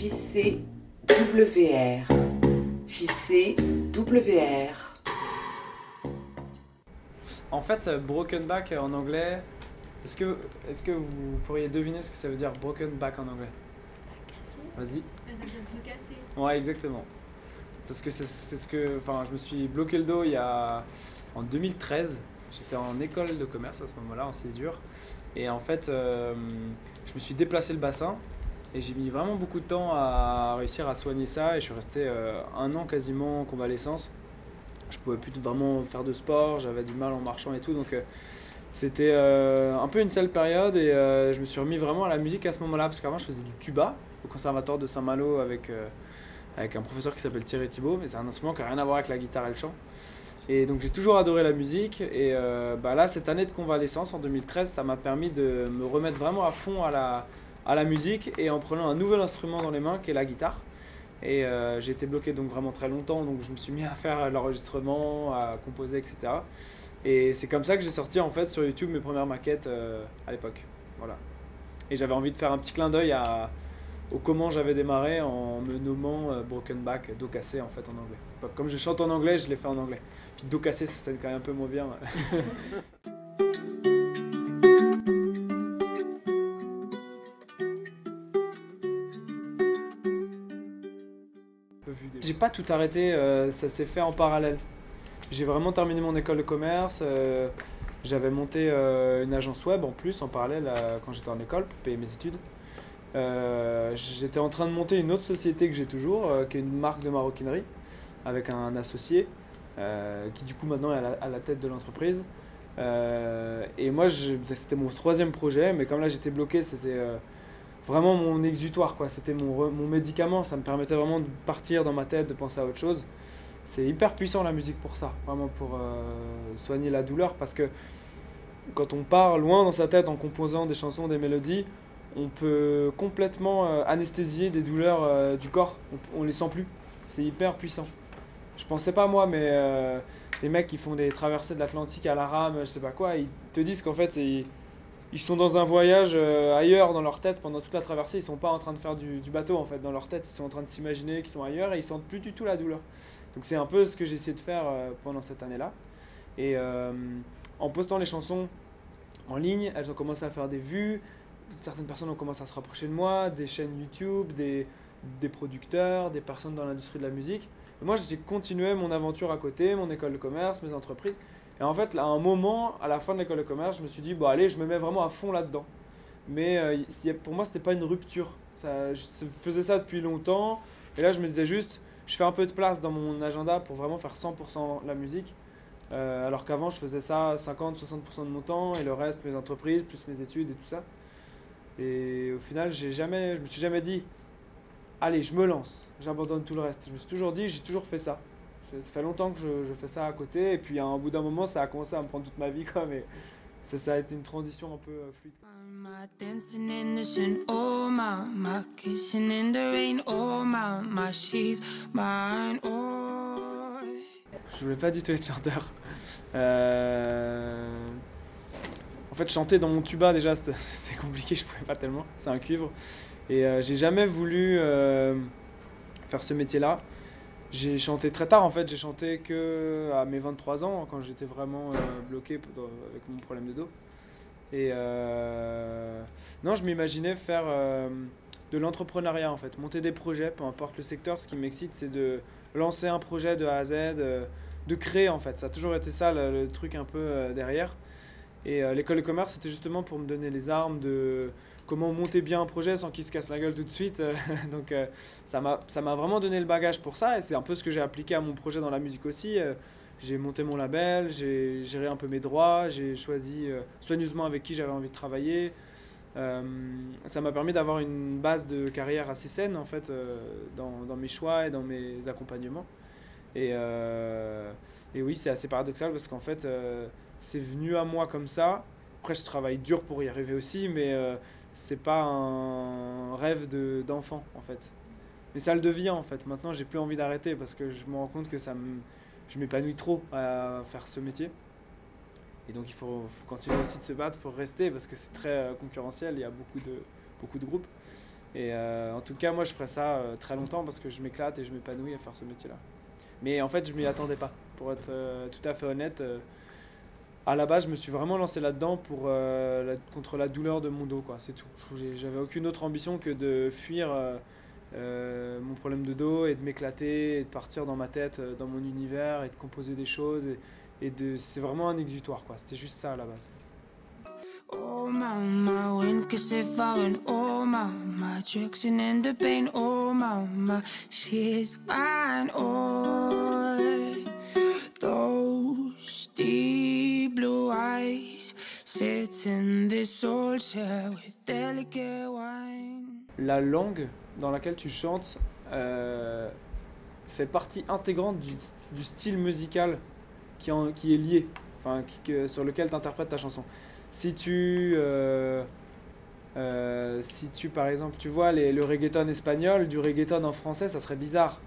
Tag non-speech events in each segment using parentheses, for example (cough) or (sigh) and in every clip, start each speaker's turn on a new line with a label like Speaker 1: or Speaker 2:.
Speaker 1: JCWR. JCWR.
Speaker 2: En fait, euh, broken back en anglais, est-ce que, est que vous pourriez deviner ce que ça veut dire broken back en anglais? Vas-y. Ouais, exactement. Parce que c'est ce que. Enfin, je me suis bloqué le dos il y a. En 2013. J'étais en école de commerce à ce moment-là, en césure. Et en fait, euh, je me suis déplacé le bassin. Et j'ai mis vraiment beaucoup de temps à réussir à soigner ça. Et je suis resté euh, un an quasiment en convalescence. Je pouvais plus vraiment faire de sport. J'avais du mal en marchant et tout. Donc. Euh, c'était un peu une sale période et je me suis remis vraiment à la musique à ce moment-là parce qu'avant je faisais du tuba au conservatoire de Saint-Malo avec, avec un professeur qui s'appelle Thierry Thibault, mais c'est un instrument qui n'a rien à voir avec la guitare et le chant. Et donc j'ai toujours adoré la musique. Et euh, bah là, cette année de convalescence en 2013, ça m'a permis de me remettre vraiment à fond à la, à la musique et en prenant un nouvel instrument dans les mains qui est la guitare. Et euh, j'ai été bloqué donc vraiment très longtemps, donc je me suis mis à faire l'enregistrement, à composer, etc. Et c'est comme ça que j'ai sorti en fait sur YouTube mes premières maquettes euh, à l'époque. Voilà. Et j'avais envie de faire un petit clin d'œil à, au comment j'avais démarré en me nommant euh, Broken Back, dos cassé en fait en anglais. Comme je chante en anglais, je l'ai fait en anglais. Puis dos cassé, ça sonne quand même un peu moins bien. (laughs) J'ai pas tout arrêté, euh, ça s'est fait en parallèle. J'ai vraiment terminé mon école de commerce. Euh, j'avais monté une agence web en plus en parallèle quand j'étais en école pour payer mes études. Euh, j'étais en train de monter une autre société que j'ai toujours, euh, qui est une marque de maroquinerie, avec un associé, euh, qui du coup maintenant est à la, tête de l'entreprise. et moi, c'était mon troisième projet, mais comme là j'étais bloqué, c'était vraiment mon exutoire, quoi. C'était mon, mon médicament, ça me permettait vraiment de partir dans ma tête, de penser à autre chose. C'est hyper puissant la musique pour ça, vraiment pour soigner la douleur, parce que quand on part loin dans sa tête en composant des chansons, des mélodies, on peut complètement euh, anesthésier des douleurs euh, du corps. On, les sent plus. C'est hyper puissant. Je pensais pas moi, mais euh, les mecs qui font des traversées de l'Atlantique à la rame, je sais pas quoi, ils te disent qu'en fait, ils, sont dans un voyage ailleurs dans leur tête pendant toute la traversée. Ils sont pas en train de faire du, bateau en fait dans leur tête. Ils sont en train de s'imaginer qu'ils sont ailleurs et ils sentent plus du tout la douleur. Donc c'est un peu ce que j'ai essayé de faire pendant cette année-là. Et en postant les chansons en ligne, elles ont commencé à faire des vues certaines personnes ont commencé à se rapprocher de moi, des chaînes YouTube, des, producteurs, des personnes dans l'industrie de la musique. Moi, j'ai continué mon aventure à côté, mon école de commerce, mes entreprises. Et en fait, à un moment, à la fin de l'école de commerce, je me suis dit, bon, allez, je me mets vraiment à fond là-dedans. Mais euh, pour moi, ce n'était pas une rupture. Je faisais ça depuis longtemps. Et là, je me disais juste, je fais un peu de place dans mon agenda pour vraiment faire 100% la musique. Euh, alors qu'avant, je faisais ça 50-60% de mon temps et le reste, mes entreprises, plus mes études et tout ça. Et au final, j'ai jamais, je me suis jamais dit, allez, je me lance, j'abandonne tout le reste. Je me suis toujours dit, j'ai toujours fait ça. Ça fait longtemps que je, fais ça à côté, et puis à un bout d'un moment, ça a commencé à me prendre toute ma vie, quoi, mais ça, ça a été une transition un peu euh, fluide. Je voulais pas du tout être chanteur. Euh en fait, chanter dans mon tuba, déjà, c'était (laughs) compliqué, je pouvais pas tellement. C'est un cuivre. Et euh, j'ai jamais voulu faire ce métier-là. J'ai chanté très tard, en fait. J'ai chanté que à mes 23 ans, quand j'étais vraiment euh, bloqué avec mon problème de dos. Et non, je m'imaginais faire de l'entrepreneuriat, en fait. Monter des projets, peu importe le secteur. Ce qui m'excite, c'est de lancer un projet de A à Z, de créer, en fait. Ça a toujours été ça, le truc un peu derrière. Et euh, l'école de commerce, c'était justement pour me donner les armes de comment monter bien un projet sans qu'il se casse la gueule tout de suite. (laughs) Donc euh, ça m'a vraiment donné le bagage pour ça et c'est un peu ce que j'ai appliqué à mon projet dans la musique aussi. Euh, j'ai monté mon label, j'ai géré un peu mes droits, j'ai choisi soigneusement avec qui j'avais envie de travailler. ça m'a permis d'avoir une base de carrière assez saine en fait dans, mes choix et dans mes accompagnements. Et, et oui, c'est assez paradoxal parce qu'en fait c'est venu à moi comme ça. Après, je travaille dur pour y arriver aussi, mais euh, c'est pas un rêve d'enfant en fait. Mais ça le devient en fait. Maintenant, j'ai plus envie d'arrêter parce que je me rends compte que ça je m'épanouis trop à faire ce métier. Et donc, il faut, continuer aussi de se battre pour rester parce que c'est très euh, concurrentiel. Il y a beaucoup de, beaucoup de groupes. Et euh, en tout cas, moi, je ferai ça euh, très longtemps parce que je m'éclate et je m'épanouis à faire ce métier-là. Mais en fait, je m'y attendais pas. Pour être tout à fait honnête, à la base, je me suis vraiment lancé là-dedans pour euh, contre la douleur de mon dos. C'est tout. J'avais aucune autre ambition que de fuir euh, euh, mon problème de dos et de m'éclater et de partir dans ma tête, dans mon univers et de composer des choses. Et, c'est vraiment un exutoire. C'était juste ça à la base.
Speaker 3: Oh mama, when kasifarin, oh mama, the pain, oh mama, she's fine, oh
Speaker 2: la langue dans laquelle tu chantes euh, fait partie intégrante du, style musical qui, est lié, enfin, sur lequel tu interprètes ta chanson. Si tu, euh, euh, si tu, par exemple, tu vois le reggaeton espagnol, du reggaeton en français, ça serait bizarre.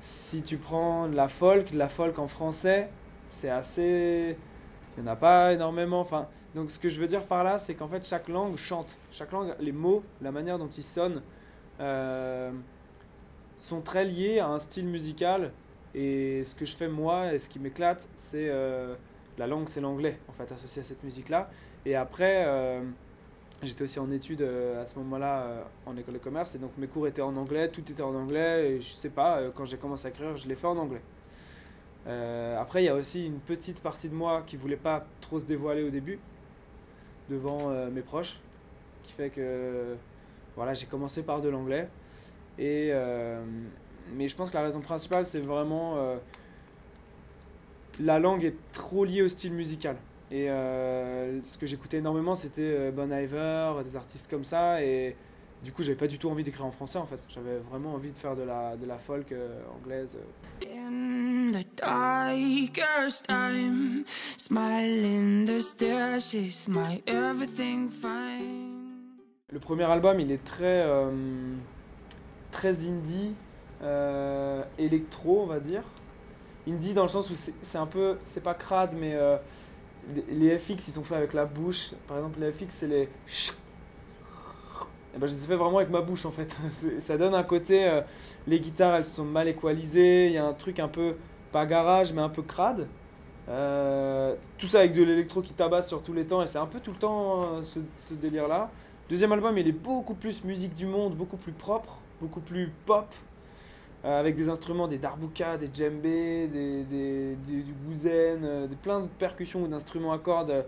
Speaker 2: Si tu prends de la folk, de la folk en français, c'est assez... Il n'y en a pas énormément. Enfin, donc ce que je veux dire par là, c'est qu'en fait chaque langue chante. Chaque langue, les mots, la manière dont ils sonnent, euh, sont très liés à un style musical. Et ce que je fais moi et ce qui m'éclate, c'est euh, la langue, c'est l'anglais en fait associé à cette musique-là. Et après, euh, j'étais aussi en études à ce moment-là en école de commerce et donc mes cours étaient en anglais, tout était en anglais. Et je sais pas, quand j'ai commencé à écrire, je l'ai fait en anglais. Euh, après, il y a aussi une petite partie de moi qui voulait pas trop se dévoiler au début devant euh, mes proches, qui fait que voilà, j'ai commencé par de l'anglais. Et euh, mais je pense que la raison principale, c'est vraiment la langue est trop liée au style musical. Et ce que j'écoutais énormément, c'était Bon Iver, des artistes comme ça. Et du coup, j'avais pas du tout envie d'écrire en français en fait. J'avais vraiment envie de faire de la, de la folk anglaise.
Speaker 3: The darkest time, smile in the stairs, she's my everything fine.
Speaker 2: Le premier album, il est très, euh, très indie, euh, électro, on va dire. Indie dans le sens où c'est un peu, c'est pas crade, mais euh, les- FX, ils sont faits avec la bouche. Par exemple, les FX, c'est les... Et ben, je les ai fait vraiment avec ma bouche, en fait. (laughs) Ça donne un côté... euh, les guitares, elles sont mal équalisées. Il y a un truc un peu, pas garage, mais un peu crade. Euh, tout ça avec de l'électro qui tabasse sur tous les temps. Et c'est un peu tout le temps euh, ce, délire-là. Deuxième album, il est beaucoup plus musique du monde, beaucoup plus propre, beaucoup plus pop, euh, avec des instruments, des darbuka, des djembés, des, des- des- du des, plein de percussions ou d'instruments à cordes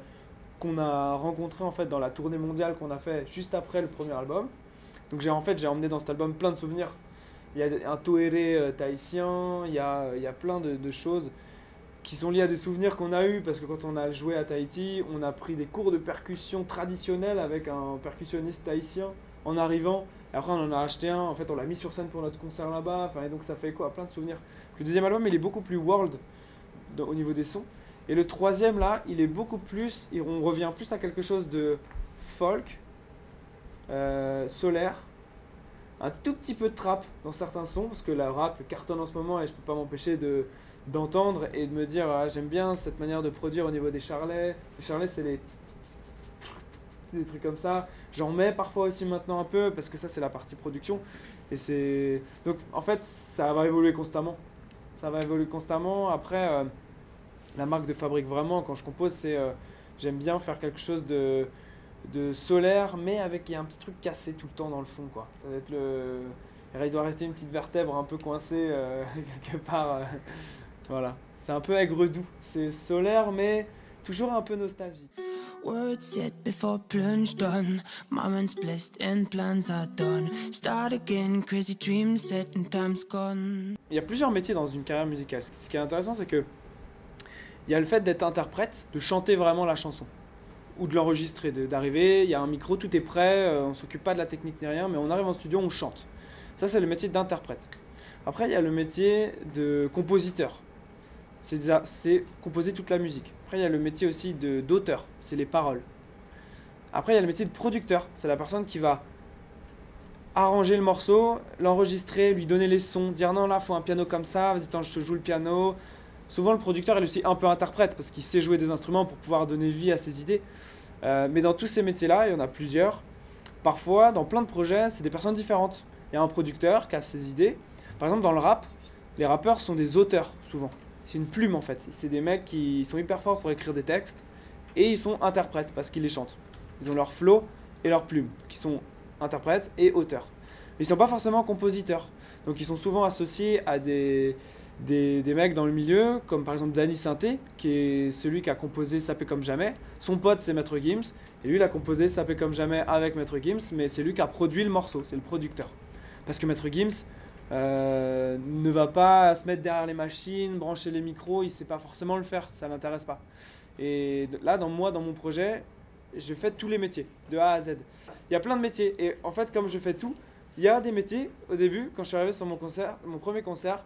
Speaker 2: qu'on a rencontrés en fait dans la tournée mondiale qu'on a fait juste après le premier album. Donc j'ai en fait j'ai emmené dans cet album plein de souvenirs. Il y a un toéré euh, tahitien, il y a, il y a plein de, choses qui sont liées à des souvenirs qu'on a eus parce que quand on a joué à Tahiti, on a pris des cours de percussion traditionnels avec un percussionniste tahitien en arrivant. Et après, on en a acheté un. En fait, on l'a mis sur scène pour notre concert là-bas. Enfin, et donc, ça fait quoi? Plein de souvenirs. Le deuxième album, il est beaucoup plus world au niveau des sons. Et le troisième, là, il est beaucoup plus. on revient plus à quelque chose de folk, euh, solaire, un tout petit peu de trap dans certains sons, parce que la rap cartonne en ce moment et je peux pas m'empêcher de d'entendre et de me dire ah, j'aime bien cette manière de produire au niveau des charlets. Les charlets, c'est les des trucs comme ça. J'en mets parfois aussi maintenant un peu parce que ça c'est la partie production et c'est donc en fait ça va évoluer constamment. Ça va évoluer constamment. Après euh, la marque de fabrique vraiment quand je compose c'est euh, j'aime bien faire quelque chose de de solaire mais avec il y a un petit truc cassé tout le temps dans le fond quoi. Ça va être le il doit rester une petite vertèbre un peu coincée euh, (laughs) quelque part. euh, voilà, c'est un peu aigre doux. C'est solaire mais toujours un peu nostalgique.
Speaker 3: Words said before plunge done. Moments blessed and plans are done. Start again, crazy dreams set and time's gone.
Speaker 2: Il y a plusieurs métiers dans une carrière musicale. Ce qui est intéressant, c'est que il y a le fait d'être interprète, de chanter vraiment la chanson ou de l'enregistrer, d'arriver, il y a un micro, tout est prêt, euh, on s'occupe pas de la technique ni rien, mais on arrive en studio, on chante. Ça, c'est le métier d'interprète. Après, il y a le métier de compositeur. C'est composer toute la musique. Après, il y a le métier aussi d'auteur, c'est les paroles. Après, il y a le métier de producteur, c'est la personne qui va arranger le morceau, l'enregistrer, lui donner les sons, dire non là faut un piano comme ça, vas-y attends je te joue le piano. Souvent le producteur est aussi un peu interprète parce qu'il sait jouer des instruments pour pouvoir donner vie à ses idées. Euh, mais dans tous ces métiers-là, il y en a plusieurs, parfois, dans plein de projets, c'est des personnes différentes. Il y a un producteur qui a ses idées. Par exemple, dans le rap, les rappeurs sont des auteurs, souvent. C'est une plume, en fait. C'est des mecs qui sont hyper forts pour écrire des textes. Et ils sont interprètes, parce qu'ils les chantent. Ils ont leur flow et leur plume, qui sont interprètes et auteurs. Mais ils sont pas forcément compositeurs. Donc ils sont souvent associés à des, des, des mecs dans le milieu, comme par exemple Danny Sainté, qui est celui qui a composé Sapé comme jamais. Son pote, c'est Maître Gims. Et lui, il a composé Sapé comme jamais avec Maître Gims, mais c'est lui qui a produit le morceau, c'est le producteur. Parce que Maître Gims euh, ne va pas se mettre derrière les machines, brancher les micros, il sait pas forcément le faire, ça l'intéresse pas. Et là, dans moi, dans mon projet, je fais tous les métiers, de A à Z. Il y a plein de métiers. Et en fait, comme je fais tout, il y a des métiers, au début, quand je suis arrivé sur mon concert, mon premier concert,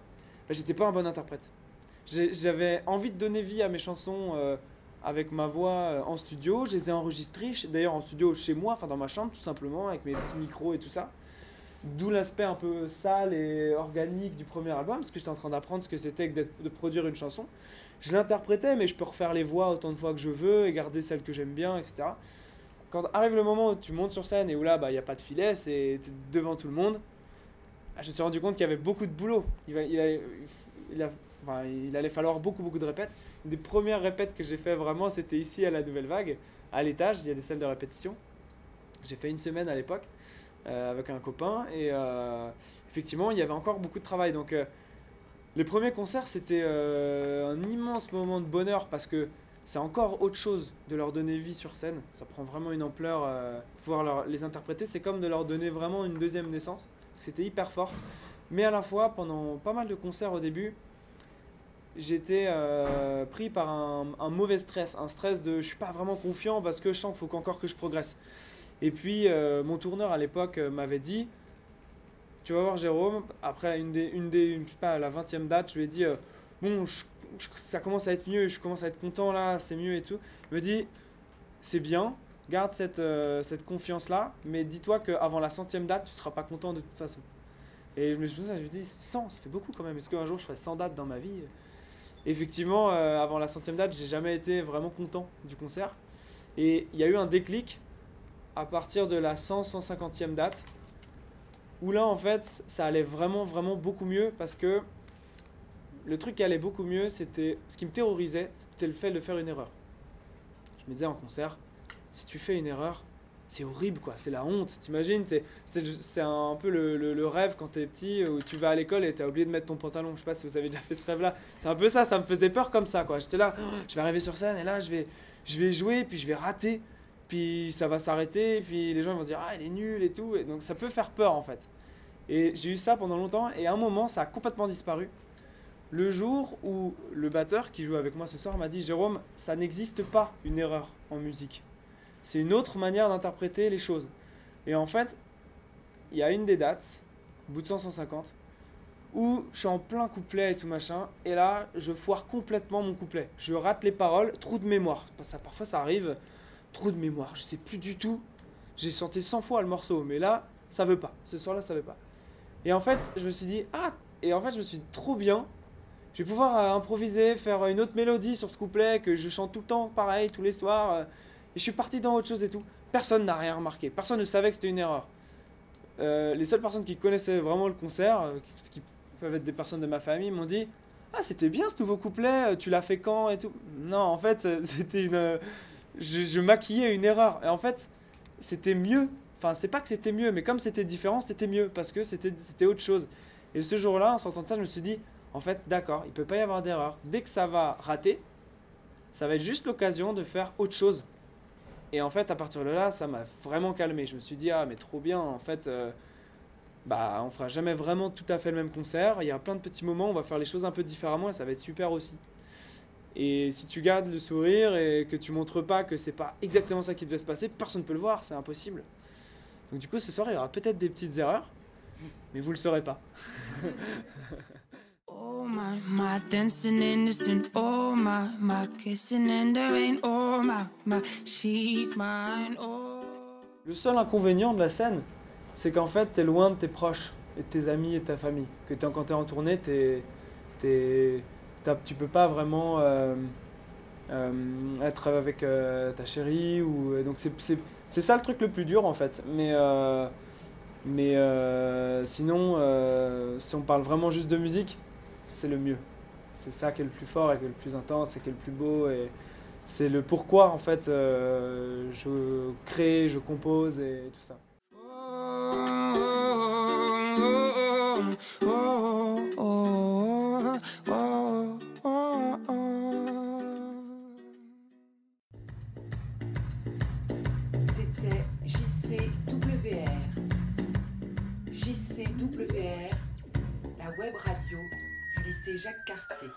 Speaker 2: bah, j'étais pas un bon interprète. J'avais envie de donner vie à mes chansons euh, avec ma voix euh, en studio. Je les ai enregistrées, d'ailleurs en studio chez moi, enfin dans ma chambre tout simplement, avec mes petits micros et tout ça. D'où l'aspect un peu sale et organique du premier album, parce que j'étais en train d'apprendre ce que c'était que de produire une chanson. Je l'interprétais, mais je peux refaire les voix autant de fois que je veux et garder celles que j'aime bien, etc. Quand arrive le moment où tu montes sur scène et où là, bah, il n'y a pas de filet, c'est devant tout le monde, je me suis rendu compte qu'il y avait beaucoup de boulot. Il, va- il, enfin, il allait falloir beaucoup, beaucoup de répètes. Une des premières répètes que j'ai fait vraiment, c'était ici à la Nouvelle Vague, à l'étage, il y a des salles de répétition. J'ai fait une semaine à l'époque euh, avec un copain et euh, effectivement, il y avait encore beaucoup de travail. Donc, euh, les premiers concerts, c'était un immense moment de bonheur parce que c'est encore autre chose de leur donner vie sur scène. Ça prend vraiment une ampleur. euh, pouvoir les interpréter, c'est comme de leur donner vraiment une deuxième naissance. C'était hyper fort. Mais à la fois, pendant pas mal de concerts au début, j'étais euh, pris par un, mauvais stress. Un stress de je suis pas vraiment confiant parce que je sens qu'il faut encore que je progresse. Et puis, euh, mon tourneur à l'époque m'avait dit Tu vas voir Jérôme, après une des, une des sais pas, la 20 e date, je lui ai dit Bon, je- je- ça commence à être mieux, je commence à être content là, c'est mieux et tout. Il me dit C'est bien, garde cette, euh, cette confiance-là, mais dis-toi qu'avant la centième date, tu seras pas content de toute façon. Et je me suis dit, je me dis 100, ça fait beaucoup quand même. Est-ce qu'un jour je ferai 100 dates dans ma vie? Effectivement, euh, avant la centième date, j'ai jamais été vraiment content du concert. Et il y a eu un déclic à partir de la 100-150e date, où là, en fait, ça allait vraiment, vraiment beaucoup mieux parce que le truc qui allait beaucoup mieux, c'était ce qui me terrorisait, c'était le fait de faire une erreur. Je me disais en concert, si tu fais une erreur, c'est horrible quoi, c'est la honte. T'imagines, c'est un peu le, rêve quand t'es petit où tu vas à l'école et t'as oublié de mettre ton pantalon. Je sais pas si vous avez déjà fait ce rêve-là. C'est un peu ça, ça me faisait peur comme ça quoi. J'étais là, oh, je vais arriver sur scène et là je vais, je vais jouer puis je vais rater, puis ça va s'arrêter, puis les gens vont dire ah il est nul et tout. Et donc ça peut faire peur en fait. Et j'ai eu ça pendant longtemps et à un moment ça a complètement disparu. Le jour où le batteur qui joue avec moi ce soir m'a dit Jérôme, ça n'existe pas une erreur en musique. C'est une autre manière d'interpréter les choses. Et en fait, il y a une des dates, bout de 150, où je suis en plein couplet et tout machin, et là, je foire complètement mon couplet. Je rate les paroles, trou de mémoire. Ça, parfois, ça arrive, trou de mémoire. Je sais plus du tout. J'ai chanté 100 fois le morceau, mais là, ça veut pas. Ce soir-là, ça veut pas. Et en fait, je me suis dit, ah, et en fait, je me suis dit, trop bien. Je vais pouvoir euh, improviser, faire une autre mélodie sur ce couplet que je chante tout le temps, pareil, tous les soirs. euh, et je suis parti dans autre chose et tout. Personne n'a rien remarqué. Personne ne savait que c'était une erreur. Euh, les seules personnes qui connaissaient vraiment le concert, euh, qui, peuvent être des personnes de ma famille, m'ont dit Ah, c'était bien ce nouveau couplet, tu l'as fait quand et tout. Non, en fait, (laughs) c'était une. Je, je maquillais une erreur. Et en fait, c'était mieux. Enfin, c'est pas que c'était mieux, mais comme c'était différent, c'était mieux parce que c'était autre chose. Et ce jour-là, en sortant de ça, je me suis dit En fait, d'accord, il peut pas y avoir d'erreur. Dès que ça va rater, ça va être juste l'occasion de faire autre chose. Et en fait, à partir de là, ça m'a vraiment calmé. Je me suis dit, ah, mais trop bien, en fait, euh, bah, on fera jamais vraiment tout à fait le même concert. Il y a plein de petits moments, on va faire les choses un peu différemment et ça va être super aussi. Et si tu gardes le sourire et que tu montres pas que c'est pas exactement ça qui devait se passer, personne ne peut le voir, c'est impossible. Donc, du coup, ce soir, il y aura peut-être des petites erreurs, mais vous le saurez pas. (laughs)
Speaker 3: The.
Speaker 2: Le seul inconvénient de la scène, c'est qu'en fait, t'es loin de tes proches et de tes amis et ta famille. Que t'es, quand t'es en tournée, t'es, t'es, tu peux pas vraiment euh, euh, être avec euh, ta chérie. Ou, donc c'est- ça le truc le plus dur en fait. Mais, mais sinon, si on parle vraiment juste de musique, c'est le mieux. C'est ça qui est le plus fort et qui est le plus intense et qui est le plus beau. C'est le pourquoi en fait euh, je crée, je compose et tout ça.
Speaker 1: C'était JCWR. La web radio lycée Jacques Cartier.